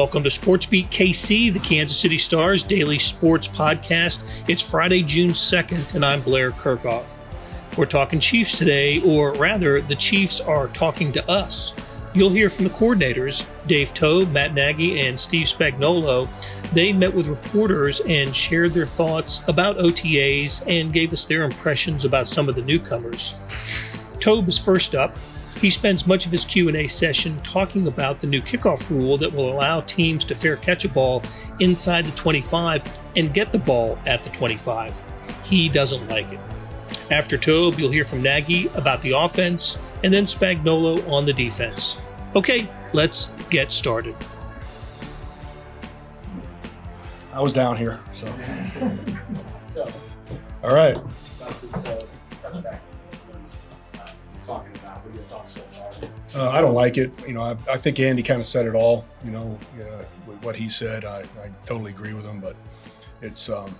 Welcome to SportsBeat KC, the Kansas City Stars daily sports podcast. It's Friday, June 2nd, and I'm Blair Kerkhoff. We're talking Chiefs today, or rather, the Chiefs are talking to us. You'll hear from the coordinators, Dave Toub, Matt Nagy, and Steve Spagnuolo. They met with reporters and shared their thoughts about OTAs and gave us their impressions about some of the newcomers. Toub is first up. He spends much of his Q&A session talking about the new kickoff rule that will allow teams to fair catch a ball inside the 25 and get the ball at the 25. He doesn't like it. After Toub, you'll hear from Nagy about the offense and then Spagnuolo on the defense. Okay, let's get started. I was down here, so. All right. Uh, Uh, I don't like it. You know, I, I think Andy kind of said it all. You know, uh, what he said, I, I totally agree with him. But it's um,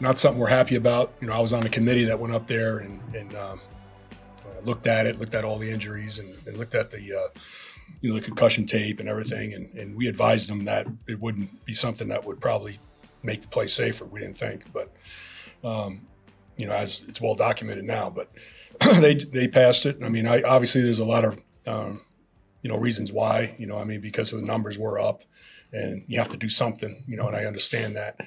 not something we're happy about. You know, I was on the committee that went up there and, and um, uh, looked at it, looked at all the injuries, and, and looked at the uh, you know the concussion tape and everything. And, and we advised them that it wouldn't be something that would probably make the play safer. We didn't think, but um, you know, as it's well documented now, but they they passed it. I mean, I, obviously there's a lot of um, you know reasons why. You know, I mean, because of the numbers were up, and you have to do something. You know, and I understand that,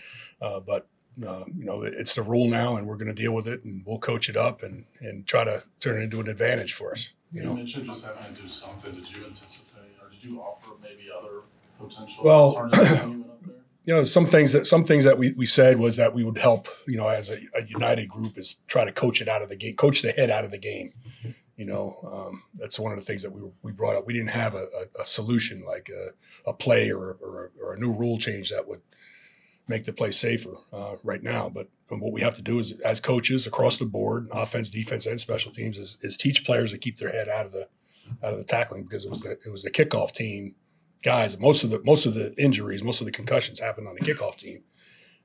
uh, but uh, you know, it's the rule now, and we're going to deal with it, and we'll coach it up and and try to turn it into an advantage for us. You, you know? mentioned just having to do something. Did you anticipate, or did you offer maybe other potential well, alternatives? you know some things that some things that we, we said was that we would help you know as a, a united group is try to coach it out of the game coach the head out of the game you know um, that's one of the things that we, we brought up. We didn't have a, a, a solution like a, a play or, or, or, a new rule change that would make the play safer uh, right now. But what we have to do is as coaches across the board offense defense and special teams is, is teach players to keep their head out of the out of the tackling because it was the, it was the kickoff team. Guys, most of the most of the injuries, most of the concussions happened on the kickoff team.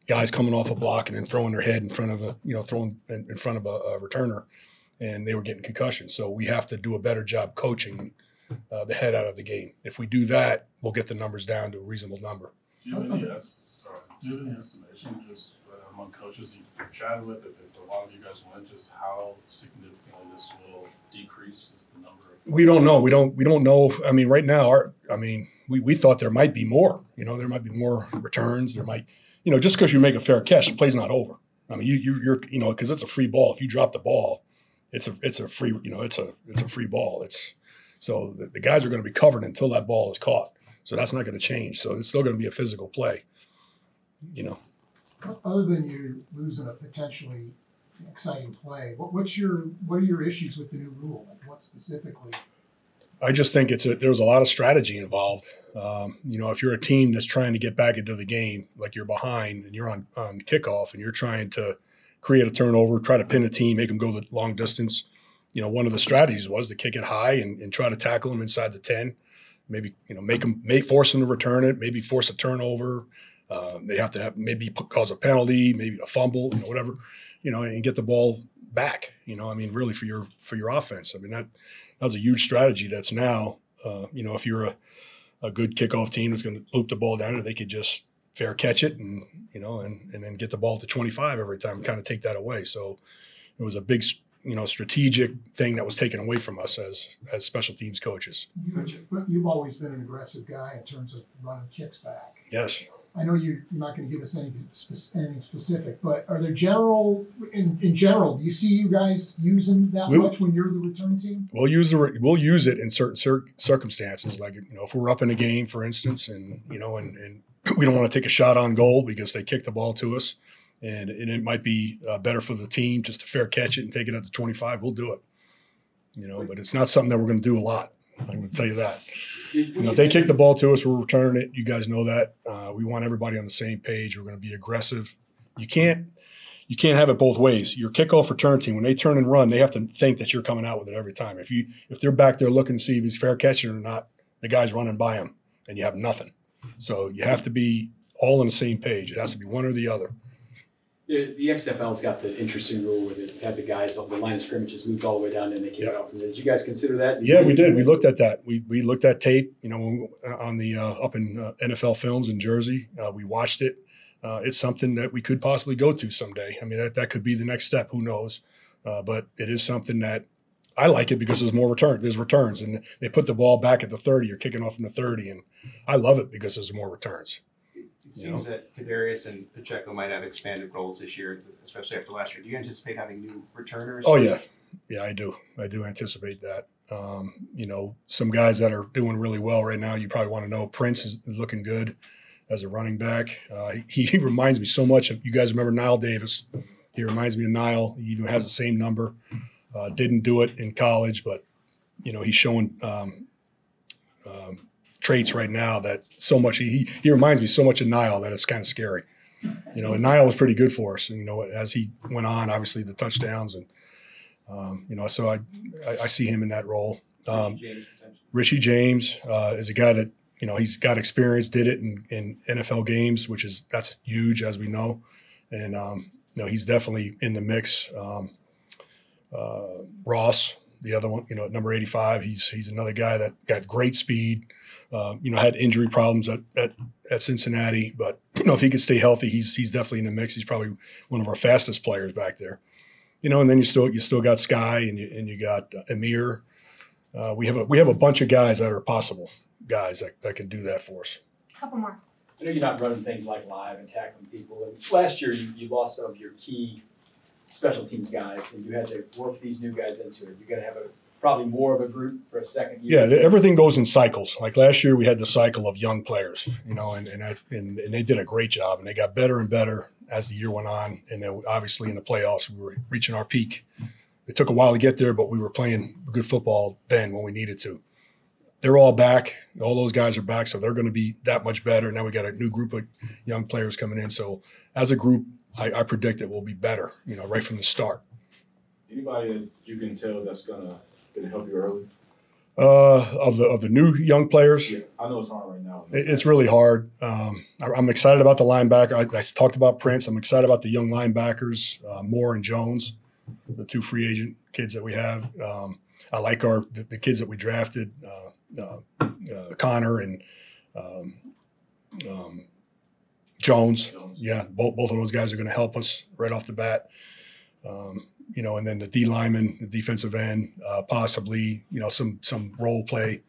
Guys coming off a block and then throwing their head in front of a you know throwing in, in front of a, a, returner, and they were getting concussions. So we have to do a better job coaching uh, the head out of the game. If we do that, we'll get the numbers down to a reasonable number. Do you have any, sorry, do you have any estimation just uh, among coaches you've chatted with, if, if a lot of you guys went, just how significantly this will decrease the number? Of- we don't know. We don't. We don't know. I mean, right now, our. I mean, we, we thought there might be more. You know, there might be more returns. There might, you know, just because you make a fair catch, the play's not over. I mean, you, you you're you know because it's a free ball. If you drop the ball, it's a it's a free you know it's a it's a free ball. It's so the, the guys are going to be covered until that ball is caught. So that's not going to change. So it's still going to be a physical play. You know. Other than you losing a potentially exciting play, what, what's your what are your issues with the new rule? Like what specifically I just think it's a, there's a lot of strategy involved. Um, you know, if you're a team that's trying to get back into the game, like you're behind and you're on on kickoff and you're trying to create a turnover, try to pin a team, make them go the long distance. You know, one of the strategies was to kick it high and, and try to tackle them inside the ten. Maybe you know make them, may force them to return it, maybe force a turnover. Uh, they have to have maybe cause a penalty, maybe a fumble, you know, whatever, you know, and get the ball back. You know, I mean, really for your for your offense. I mean that that was a huge strategy. That's now, uh, you know, if you're a, a good kickoff team that's going to loop the ball down, or they could just fair catch it and you know, and and then get the ball to 25 every time, and kind of take that away. So it was a big, you know, strategic thing that was taken away from us as as special teams coaches. You, you've always been an aggressive guy in terms of running kicks back. Yes. I know you're not going to give us anything, anything specific, but are there general, in, in general, do you see you guys using that we'll, much when you're the return team? We'll use the we'll use it in certain cir- circumstances, like you know if we're up in a game, for instance, and you know, and, and we don't want to take a shot on goal because they kick the ball to us, and, and it might be uh, better for the team just to fair catch it and take it at the 25. We'll do it, you know, but it's not something that we're going to do a lot. I'm going to tell you that. You know, if they kick the ball to us, we're returning it. You guys know that. Uh, we want everybody on the same page. We're going to be aggressive. You can't you can't have it both ways. Your kickoff return team, when they turn and run, they have to think that you're coming out with it every time. If you if they're back there looking to see if he's fair catching or not, the guy's running by him, and you have nothing. So you have to be all on the same page. It has to be one or the other. The, the XFL's got the interesting rule where they have the guys on the line of scrimmages moved all the way down and they kick it off. Did you guys consider that? Yeah, we did. We looked at that. We we looked at tape. You know, on the uh, up in uh, NFL Films in Jersey. Uh, we watched it. Uh, it's something that we could possibly go to someday. I mean, that, that could be the next step. Who knows? Uh, but it is something that I like it because there's more return. There's returns, and they put the ball back at the 30. You're kicking off from the 30, and I love it because there's more returns. It seems that Kadarius and Pacheco might have expanded roles this year, especially after last year. Do you anticipate having new returners? Oh yeah, yeah, I do. I do anticipate that. Um, you know, some guys that are doing really well right now. You probably want to know Prince is looking good as a running back. Uh, he, he reminds me so much of you guys. Remember Knile Davis? He reminds me of Knile. He even has the same number. Uh, didn't do it in college, but you know he's showing um, um, traits right now that so much. He he reminds me so much of Knile that it's kind of scary. You know, and Knile was pretty good for us. And you know, as he went on, obviously the touchdowns and um, you know, so I, I I see him in that role. Um, Richie James uh, is a guy that you know he's got experience, did it in, in NFL games, which is that's huge as we know, and um, you know he's definitely in the mix. Um, uh, Ross, the other one, you know, at number eighty five, he's he's another guy that got great speed. Uh, you know, had injury problems at, at at Cincinnati, but you know if he could stay healthy, he's he's definitely in the mix. He's probably one of our fastest players back there. You know, and then you still you still got Sky and you and you got uh, Amir. Uh, we have a we have a bunch of guys that are possible guys that, that can do that for us. Couple more. I know you're not running things like live and tackling people. And last year, you, you lost some of your key special teams guys, and you had to work these new guys into it. You're going to have a probably more of a group for a second year. Yeah, everything goes in cycles. Like last year, we had the cycle of young players, you know, and and, I, and and they did a great job, and they got better and better as the year went on. And then obviously in the playoffs, we were reaching our peak. It took a while to get there, but we were playing good football then when we needed to. They're all back. All those guys are back, so they're going to be that much better. Now we got a new group of young players coming in. So as a group, I, I predict it will be better. You know, right from the start. Anybody that you can tell that's gonna gonna help you early? Uh, of the of the new young players, Yeah, I know it's hard right now. It- It's really hard. Um, I- I'm excited about the linebacker. I, I talked about Prince. I'm excited about the young linebackers, uh, Moore and Jones, the two free agent kids that we have. Um, I like our the, the kids that we drafted, uh, uh, uh, Connor and um, um, Jones. Jones. Yeah, both both of those guys are going to help us right off the bat. Um, you know, and then the D lineman, the defensive end, uh, possibly you know some some role play,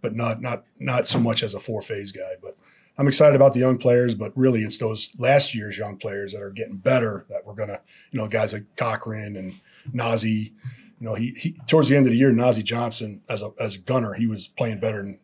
but not not not so much as a four phase guy. But I'm excited about the young players, but really it's those last year's young players that are getting better that we're gonna you know guys like Cochrane and Nazeeh. You know, he, he towards the end of the year, Nazeeh Johnson as a as a gunner, he was playing better than,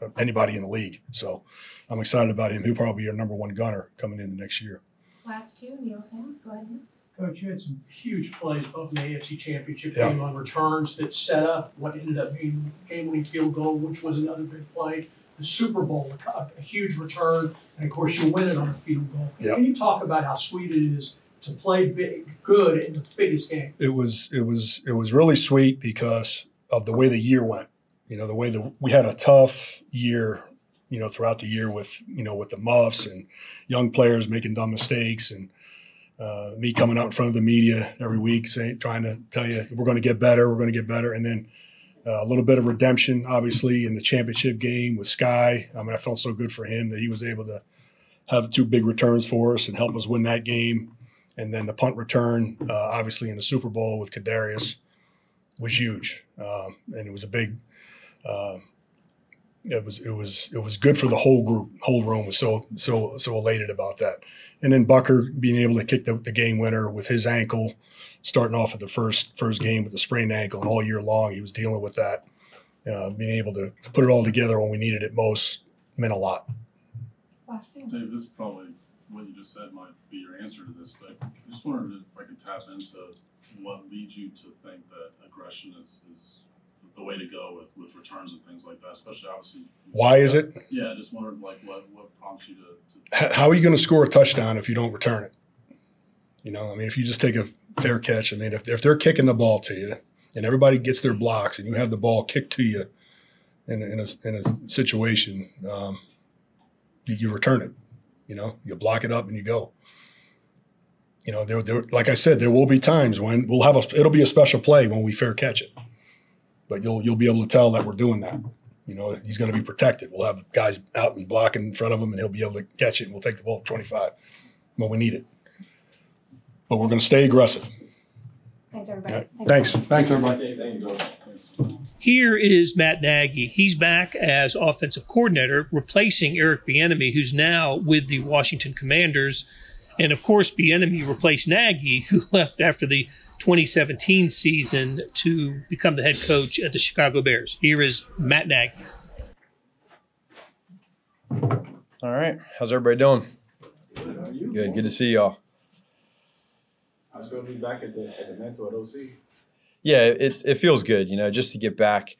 than anybody in the league. So I'm excited about him. He'll probably be our number one gunner coming in the next year. Last two, Neil Sam, go ahead. Coach, you had some huge plays both in the AFC Championship Yeah. game on returns that set up what ended up being game-winning field goal, which was another big play. The Super Bowl, a, a huge return, and of course you win it on a field goal. Yeah. Can you talk about how sweet it is to play big, good in the biggest game? it was it was it was really sweet because of the way the year went. You know, the way that we had a tough year, you know, throughout the year with you know with the muffs and young players making dumb mistakes and uh, me coming out in front of the media every week saying trying to tell you we're going to get better, we're going to get better, and then uh, a little bit of redemption, obviously, in the championship game with Sky. I mean, I felt so good for him that he was able to have two big returns for us and help us win that game. And then the punt return, uh, obviously in the Super Bowl with Kadarius, was huge, um, and it was a big. It was it was it was good for the whole group. Whole room was so so so elated about that. And then Butker being able to kick the, the game winner with his ankle, starting off at the first first game with the sprained ankle, and all year long he was dealing with that. Uh, being able to, put it all together when we needed it most meant a lot. Dave, this probably, what you just said might be your answer to this, but I just wondered if I could tap into what leads you to think that aggression is, is the way to go with, with returns and things like that, especially obviously. Why is it? Yeah, just wondered like what, what prompts you to, to. how are you going to score a touchdown if you don't return it? You know, I mean, if you just take a fair catch, I mean, if, if they're kicking the ball to you and everybody gets their blocks and you have the ball kicked to you in, a- in, a, in a situation, um, you, you return it. You know, you block it up and you go. you know, there, there, like I said, there will be times when we'll have a, it'll be a special play when we fair catch it, but you'll you'll be able to tell that we're doing that. You know, he's going to be protected. We'll have guys out and blocking in front of him, and he'll be able to catch it, and we'll take the ball at 25 when we need it. But we're going to stay aggressive. Thanks, everybody. right. Thanks. Thanks, everybody. Thank you, Coach. Here is Matt Nagy. He's back as offensive coordinator, replacing Eric Bieniemy, who's now with the Washington Commanders. And of course, Bieniemy replaced Nagy, who left after the 2017 season to become the head coach at the Chicago Bears. Here is Matt Nagy. All right. How's everybody doing? Good. Good to see y'all. I still be back at the, at the mentor at OC. Yeah, it it feels good, you know, just to get back.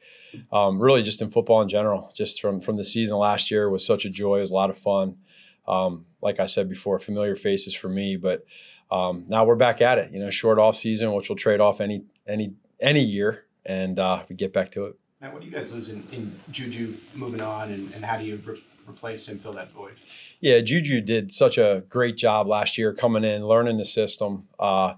Um, really, just in football in general, just from from the season last year was such a joy. It was a lot of fun. Um, like I said before, familiar faces for me, but um, now we're back at it. You know, short off season, which will trade off any any any year, and uh, we get back to it. Matt, what do you guys lose in, in Juju moving on, and, and how do you re- replace him, fill that void? Yeah, Juju did such a great job last year coming in, learning the system. Uh,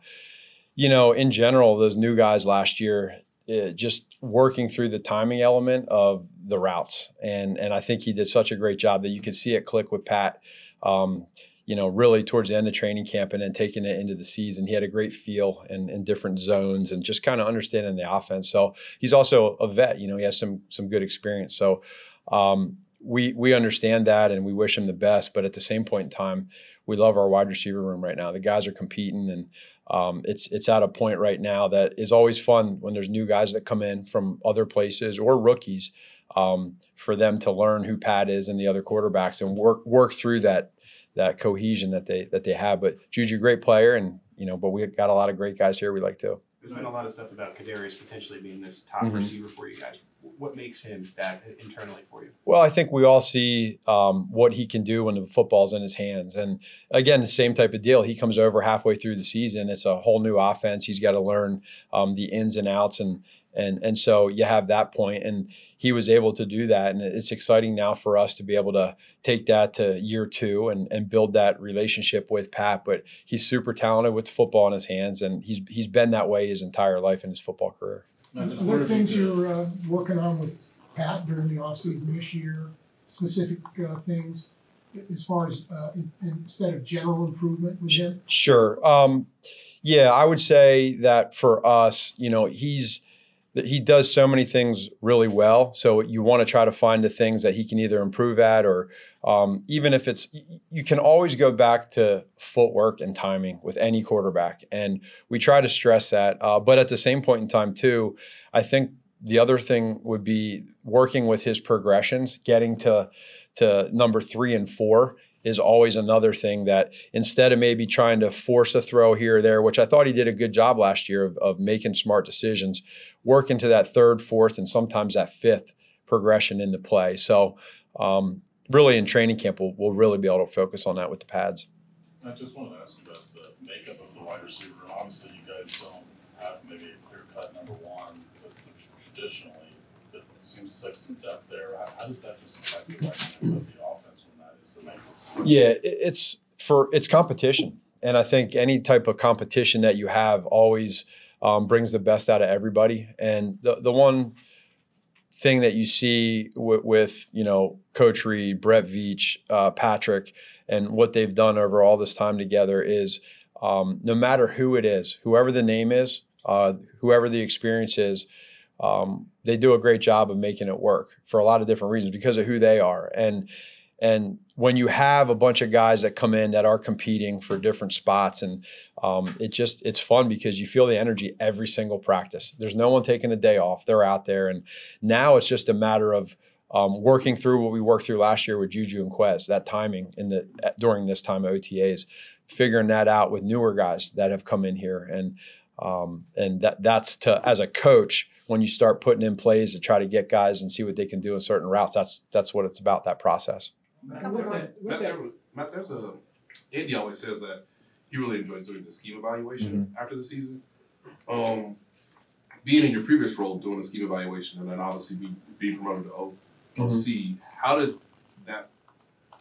you know, in general, those new guys last year, it, just working through the timing element of the routes, and and I think he did such a great job that you could see it click with Pat. Um, you know, really towards the end of training camp and then taking it into the season. He had a great feel in, in different zones and just kind of understanding the offense. So he's also a vet. You know, he has some some good experience. So um, we we understand that and we wish him the best. But at the same point in time, we love our wide receiver room right now. The guys are competing and um, it's it's at a point right now that is always fun when there's new guys that come in from other places or rookies um, for them to learn who Pat is and the other quarterbacks and work work through that that cohesion that they that they have. But Juju, great player, and you know, but we got a lot of great guys here we like to. There's been a lot of stuff about Kadarius potentially being this top Mhm. receiver for you guys. What makes him that internally for you? Well, I think we all see um, what he can do when the football's in his hands. And again, the same type of deal. He comes over halfway through the season. It's a whole new offense. He's got to learn um, the ins and outs, and and and so you have that. And he was able to do that, and it's exciting now for us to be able to take that to year two and and build that relationship with Pat. But he's super talented with football in his hands, and he's he's been that way his entire life in his football career. what just Are there wondered if you things you're uh, working on with Pat during the offseason this year, specific uh, things, as far as, uh, in- instead of general improvement with him? Sure. Um, yeah, I would say that for us, you know, he's that he does so many things really well. So you want to try to find the things that he can either improve at, or um, even if it's, you can always go back to footwork and timing with any quarterback, and we try to stress that. Uh, but at the same point in time, too, I think the other thing would be working with his progressions, getting to to number three and four is always another thing that instead of maybe trying to force a throw here or there, which I thought he did a good job last year of, of making smart decisions, work into that third, fourth, and sometimes that fifth progression into play. So, um, really, in training camp, we'll, we'll really be able to focus on that with the pads. I just wanted to ask you about the makeup of the wide receiver. Obviously, you guys don't have maybe a clear cut number one, but traditionally, it seems like some depth there. How, does that just affect the the offense when that is the makeup? Yeah, it's for it's competition, and I think any type of competition that you have always um, brings the best out of everybody. And the the one thing that you see with, with you know Coach Reid, Brett Veach, uh, Patrick, and what they've done over all this time together is um, no matter who it is, whoever the name is, uh, whoever the experience is. Um, they do a great job of making it work for a lot of different reasons because of who they are and and when you have a bunch of guys that come in that are competing for different spots, and um, it just it's fun because you feel the energy every single practice. There's no one taking a day off; they're out there, and now it's just a matter of um, working through what we worked through last year with Juju and Quez. That timing in the during this time of OTAs, figuring that out with newer guys that have come in here, and um, and that that's to as a coach when you start putting in plays to try to get guys and see what they can do in certain routes. That's that's what it's about. That process. Matt, Matt, Matt, there's a Andy always says that he really enjoys doing the scheme evaluation after the season. Um, being in your previous role doing the scheme evaluation and then obviously be, being promoted to O- OC, how did that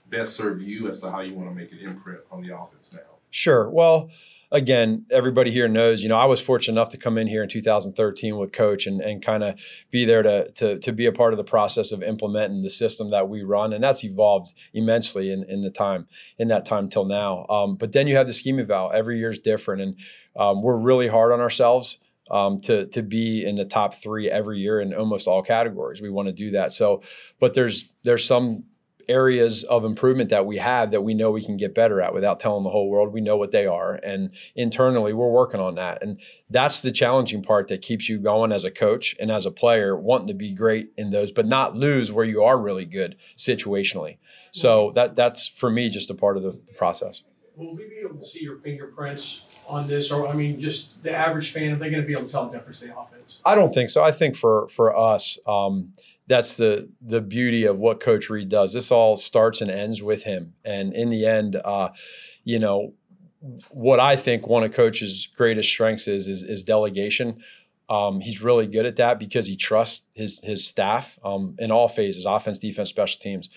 best serve you as to how you want to make an imprint on the offense now? Sure. Well, again, everybody here knows, you know, I was fortunate enough to come in here in 2013 with coach and, and kind of be there to, to, to be a part of the process of implementing the system that we run. And that's evolved immensely in, in the time, in that time till now. Um, but then you have the scheme eval. Every year is different. And um, we're really hard on ourselves. Um, to to be in the top three every year in almost all categories, we want to do that. So, but there's there's some areas of improvement that we have that we know we can get better at without telling the whole world. We know what they are and internally we're working on that. And that's the challenging part that keeps you going as a coach and as a player wanting to be great in those but not lose where you are really good situationally. So that that's for me just a part of the process. Will we be able to see your fingerprints on this? Or i mean just the average fan are they going to be able to tell the difference in the offense? I don't think so. I think for for us um, that's the the beauty of what Coach Reid does. This all starts and ends with him, and in the end, uh, you know, what I think one of Coach's greatest strengths is is, is delegation. Um, he's really good at that because he trusts his his staff um, in all phases, offense, defense, special teams.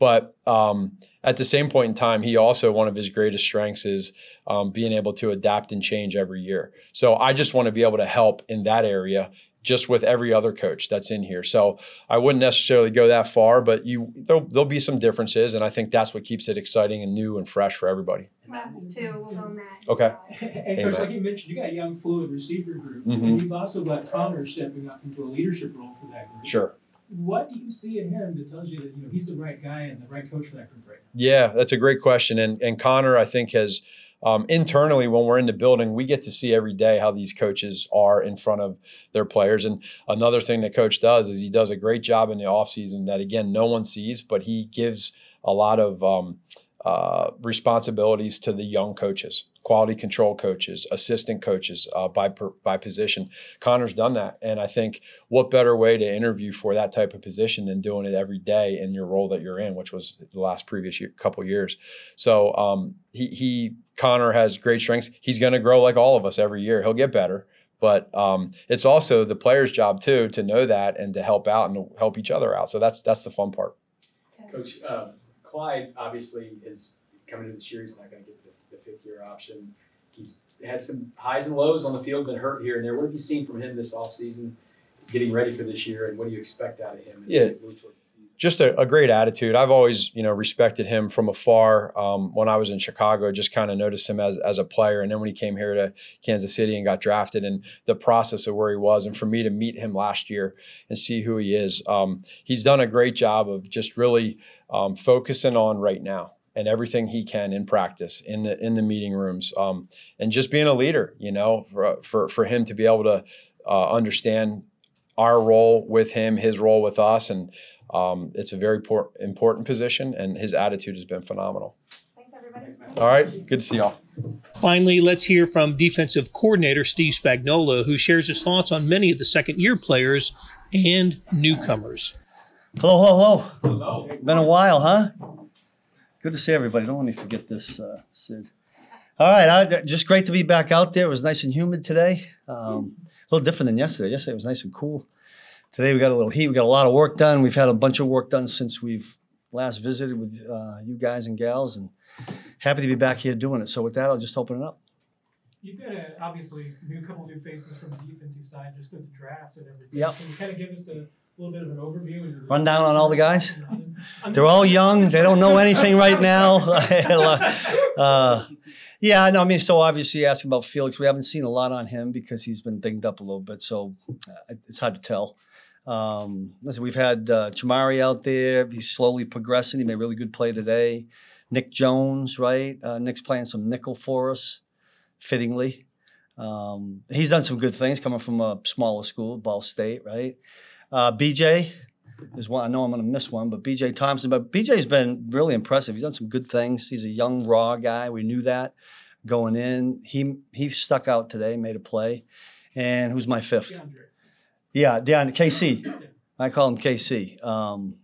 But um, at the same point in time, he also one of his greatest strengths is um, being able to adapt and change every year. So I just want to be able to help in that area just with every other coach that's in here. So I wouldn't necessarily go that far, but you there'll, there'll be some differences, and I think that's what keeps it exciting and new and fresh for everybody. Last two we'll go Matt. Okay. And coach, like you mentioned, you got a young fluid receiver group, Mhm. and you've also got Connor stepping up into a leadership role for that group. Sure. What do you see in him that tells you that you know he's the right guy and the right coach for that group right now? Yeah, that's a great question, and and Connor I think has. Um, internally, when we're in the building, we get to see every day how these coaches are in front of their players. And another thing that coach does is he does a great job in the offseason that, again, no one sees, but he gives a lot of um, uh, responsibilities to the young coaches, quality control coaches, assistant coaches uh, by by position. Connor's done that, and I think what better way to interview for that type of position than doing it every day in your role that you're in, which was the last previous year, couple years. So um, he he Connor has great strengths. He's going to grow like all of us every year. He'll get better. But um, it's also the player's job too to know that and to help out and help each other out. So that's that's the fun part. Coach, uh, Clyde obviously is coming into this year. He's not going to get the, the fifth year option. He's had some highs and lows on the field, been hurt here and there. What have you seen from him this offseason, getting ready for this year, and what do you expect out of him? Yeah. we move towards the season? just a, a great attitude. I've always, you know, respected him from afar. Um, when I was in Chicago, I just kind of noticed him as, as a player. And then when he came here to Kansas City and got drafted and the process of where he was, and for me to meet him last year and see who he is, um, he's done a great job of just really um, focusing on right now and everything he can in practice in the in the meeting rooms um, and just being a leader. You know, for for, for him to be able to uh, understand our role with him, his role with us, and um, it's a very por- important position, and his attitude has been phenomenal. Thanks, everybody. All right, good to see y'all. Finally, let's hear from defensive coordinator Steve Spagnuolo, who shares his thoughts on many of the second year players and newcomers. Hello, hello, hello. Been a while, huh? Good to see everybody. Don't let me forget this, uh, Sid. All right, I, just great to be back out there. It was nice and humid today. Um, a little different than yesterday. Yesterday was nice and cool. Today we got a little heat. We got a lot of work done. We've had a bunch of work done since we've last visited with uh, you guys and gals, and happy to be back here doing it. So with that, I'll just open it up. You've got a obviously new couple new faces from the defensive side, just with the draft and everything. Yep. Can you kind of give us a little bit of an overview? Rundown on all the guys? They're all young. They don't know anything right now. uh, yeah, no, I mean, so obviously asking about Felix, we haven't seen a lot on him because he's been dinged up a little bit, so uh, it's hard to tell. Um, listen, we've had uh, Chamarri out there. He's slowly progressing. He made a really good play today. Nick Jones, right? Uh, Nick's playing some nickel for us, fittingly. Um, he's done some good things coming from a smaller school, Ball State, right? Uh, BJ, is one. I know I'm going to miss one, but BJ Thompson. But BJ's been really impressive. He's done some good things. He's a young, raw guy. We knew that going in. He he stuck out today, made a play. And who's my fifth? DeAndre. Yeah, Deon KC. I call him KC. Um,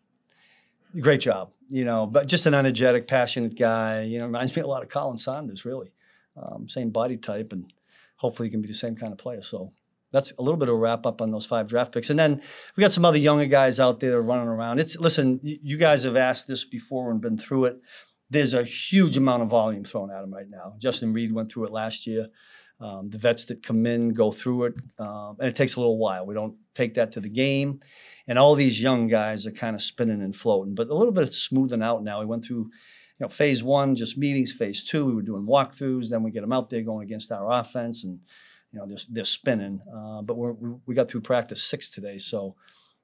great job, you know, but just an energetic, passionate guy. You know, reminds me a lot of Khalen Saunders, really. Um, same body type, and hopefully he can be the same kind of player. So that's a little bit of a wrap up on those five draft picks. And then we got some other younger guys out there running around. It's listen, you guys have asked this before and been through it. there's a huge amount of volume thrown at them right now. Justin Reid went through it last year. Um, the vets that come in go through it, um, and it takes a little while. We don't take that to the game, and all these young guys are kind of spinning and floating. But a little bit of smoothing out now. We went through, you know, phase one, just meetings. Phase two, we were doing walkthroughs. Then we get them out there going against our offense, and you know they're, they're spinning. Uh, but we're, we we got through practice six today, so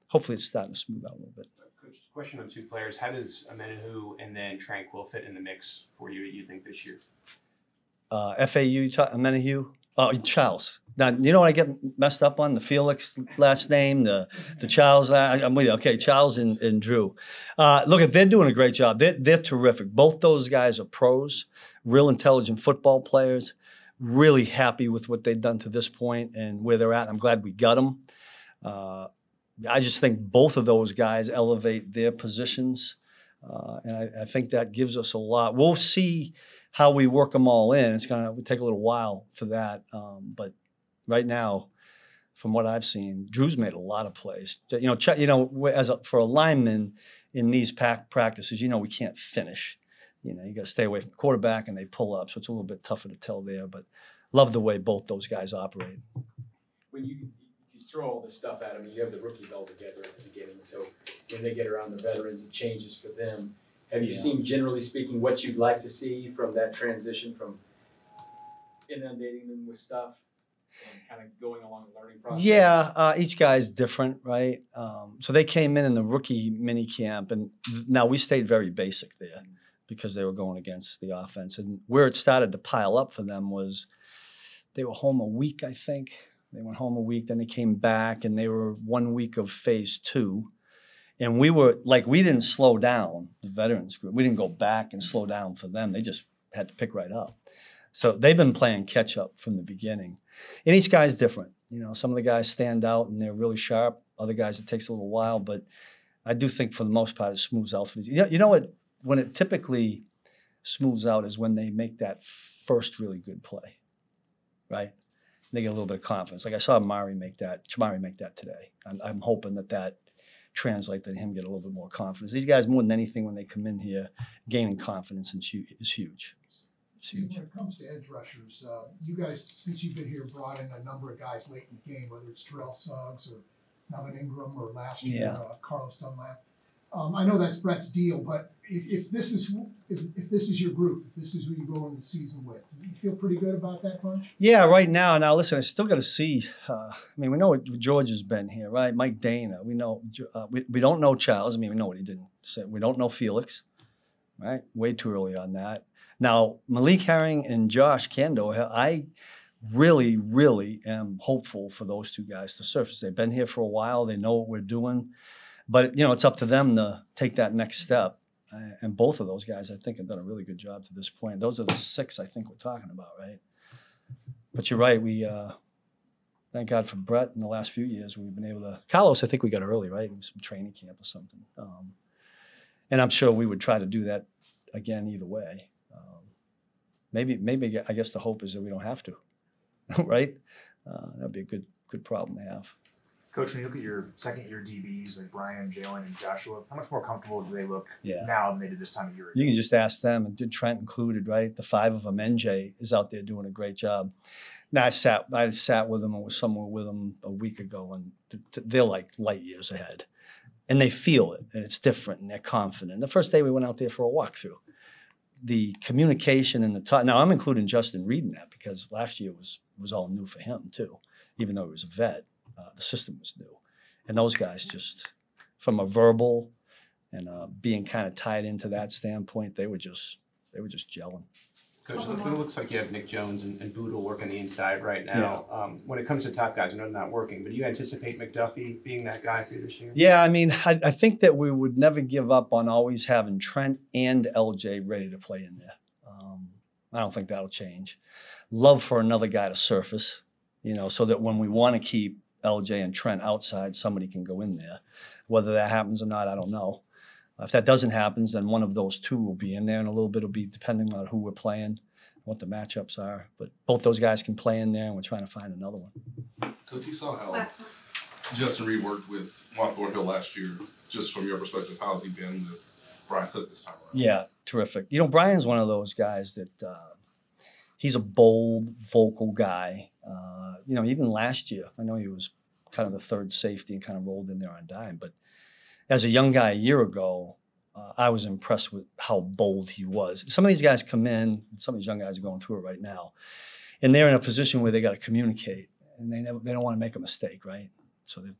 hopefully it's starting to smooth out a little bit. Question on two players. How does Omenihu and then Tranquill fit in the mix for you, you think, this year? uh, FAU, Ta- Menahue, uh, Charles. Now, you know what I get messed up on? The Felix last name, the the Charles. I, I'm with you. Okay, Charles and, and Drue. Uh, look, if they're doing a great job, they're, they're terrific. Both those guys are pros, real intelligent football players. Really happy with what they've done to this point and where they're at. I'm glad we got them. Uh, I just think both of those guys elevate their positions. Uh, and I, I think that gives us a lot. We'll see how we work them all in. It's going to take a little while for that. Um, but right now, from what I've seen, Drue's made a lot of plays. You know, you know, as a, for a lineman in these pack practices, you know, we can't finish. You know, you got to stay away from the quarterback, and they pull up, so it's a little bit tougher to tell there. But love the way both those guys operate. When you you throw all this stuff at them, you have the rookies all together at the beginning, so when they get around the veterans, it changes for them. Have you Yeah. seen, generally speaking, what you'd like to see from that transition from inundating them with stuff and kind of going along the learning process? Yeah, uh, each is different, right? Um, so they came in in the rookie mini camp, and now we stayed very basic there because they were going against the offense. And where it started to pile up for them was they were home a week, I think. They went home a week, then they came back, and they were one week of phase two. And we were like, we didn't slow down the veterans group. We didn't go back and slow down for them. They just had to pick right up. So they've been playing catch up from the beginning. And each guy's different. You know, some of the guys stand out and they're really sharp. Other guys, it takes a little while, but I do think for the most part, it smooths out for these. You know, you know what? When it typically smooths out is when they make that first really good play, right? They get a little bit of confidence. Like I saw Mari make that, Chamarri make that today. I'm, I'm hoping that that translates to him get a little bit more confidence. These guys, more than anything, when they come in here, gaining confidence is hu- is huge. When it comes to edge rushers, uh, you guys, since you've been here, brought in a number of guys late in the game, whether it's Terrell Suggs or Melvin Ingram or last year, Yeah. uh, Carlos Dunlap. Um, I know that's Brett's deal, but if, if this is, if, if this is your group, if this is who you go into the season with, you feel pretty good about that bunch? Yeah, right now. Now, listen, I still got to see. Uh, I mean, we know what George has been here, right? Mike Danna. We know. Uh, we, we don't know Charles. I mean, we know what he didn't say. We don't know Felix, right? Way too early on that. Now, Malik Herring and Josh Kaindoh, I really, really am hopeful for those two guys to surface. They've been here for a while. They know what we're doing, but you know, it's up to them to take that next step. And both of those guys, I think, have done a really good job to this point. Those are the six I think we're talking about, right? But you're right. We uh, thank God for Brett. In the last few years, we've been able to. Carlos, I think we got early, right? Some training camp or something. Um, and I'm sure we would try to do that again either way. Um, maybe, maybe I guess the hope is that we don't have to, right? Uh, that'd be a good, good problem to have. Coach, when you look at your second year DBs like Brian, Jalen, and Joshua, how much more comfortable do they look Yeah. now than they did this time of year ago? You can just ask them, and did Trent included, right? The five of them. NJ is out there doing a great job. Now I sat, I sat with them and was somewhere with them a week ago, and th- th- they're like light years ahead, and they feel it, and it's different, and they're confident. The first day we went out there for a walkthrough, the communication and the talk. Now I'm including Justin reading that because last year was was all new for him too, even though he was a vet. Uh, the system was new, and those guys just from a verbal and uh, being kind of tied into that standpoint, they were just they were just gelling. Coach, look, it looks like you have Nick Jones and, and Boodle working the inside right now. Um, when it comes to top guys, I know they're not working, but do you anticipate McDuffie being that guy you this year? Yeah, I mean, I, I think that we would never give up on always having Trent and LJ ready to play in there. Um, I don't think that'll change. Love for another guy to surface, you know, so that when we want to keep LJ and Trent outside, somebody can go in there. Whether that happens or not, I don't know. If that doesn't happen, then one of those two will be in there, and a little bit will be depending on who we're playing, what the matchups are. But both those guys can play in there, and we're trying to find another one. Coach, you saw how Last one. Justin Reid worked with Juan Thornhill last year. Just from your perspective, how's he been with Bryan Cook this time around. Yeah, terrific. You know, Brian's one of those guys that uh, he's a bold, vocal guy. Uh, you know, even last year, I know he was kind of the third safety and kind of rolled in there on dime, but as a young guy a year ago, uh, I was impressed with how bold he was. Some of these guys come in, some of these young guys are going through it right now, and they're in a position where they got to communicate, and they never, they don't want to make a mistake, right? So they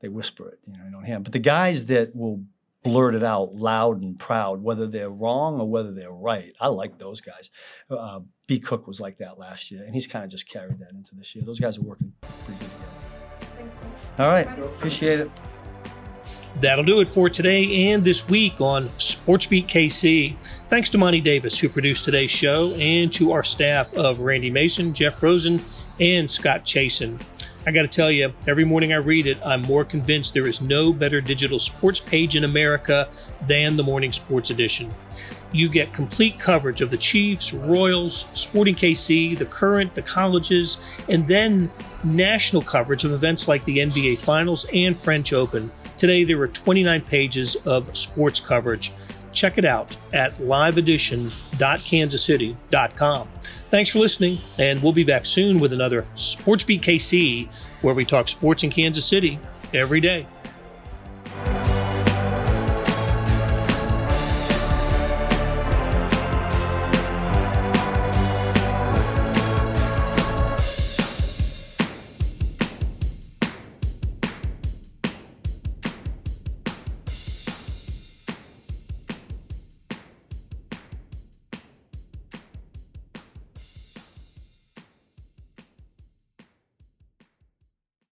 they whisper it, you know, you don't hear. But the guys that will blurt it out loud and proud, whether they're wrong or whether they're right, I like those guys. Uh, B. Cook was like that last year, and he's kind of just carried that into this year. Those guys are working pretty good together. All right, appreciate it. That'll do it for today and this week on SportsBeat KC. Thanks to Monty Davis, who produced today's show, and to our staff of Randy Mason, Jeff Rosen, and Scott Chasen. I got to tell you, every morning I read it, I'm more convinced there is no better digital sports page in America than the Morning Sports Edition. You get complete coverage of the Chiefs, Royals, Sporting KC, the current, the colleges, and then national coverage of events like the NBA Finals and French Open. Today, there are 29 pages of sports coverage. Check it out at liveedition.kansascity.com. Thanks for listening, and we'll be back soon with another Sports Beat KC, where we talk sports in Kansas City every day.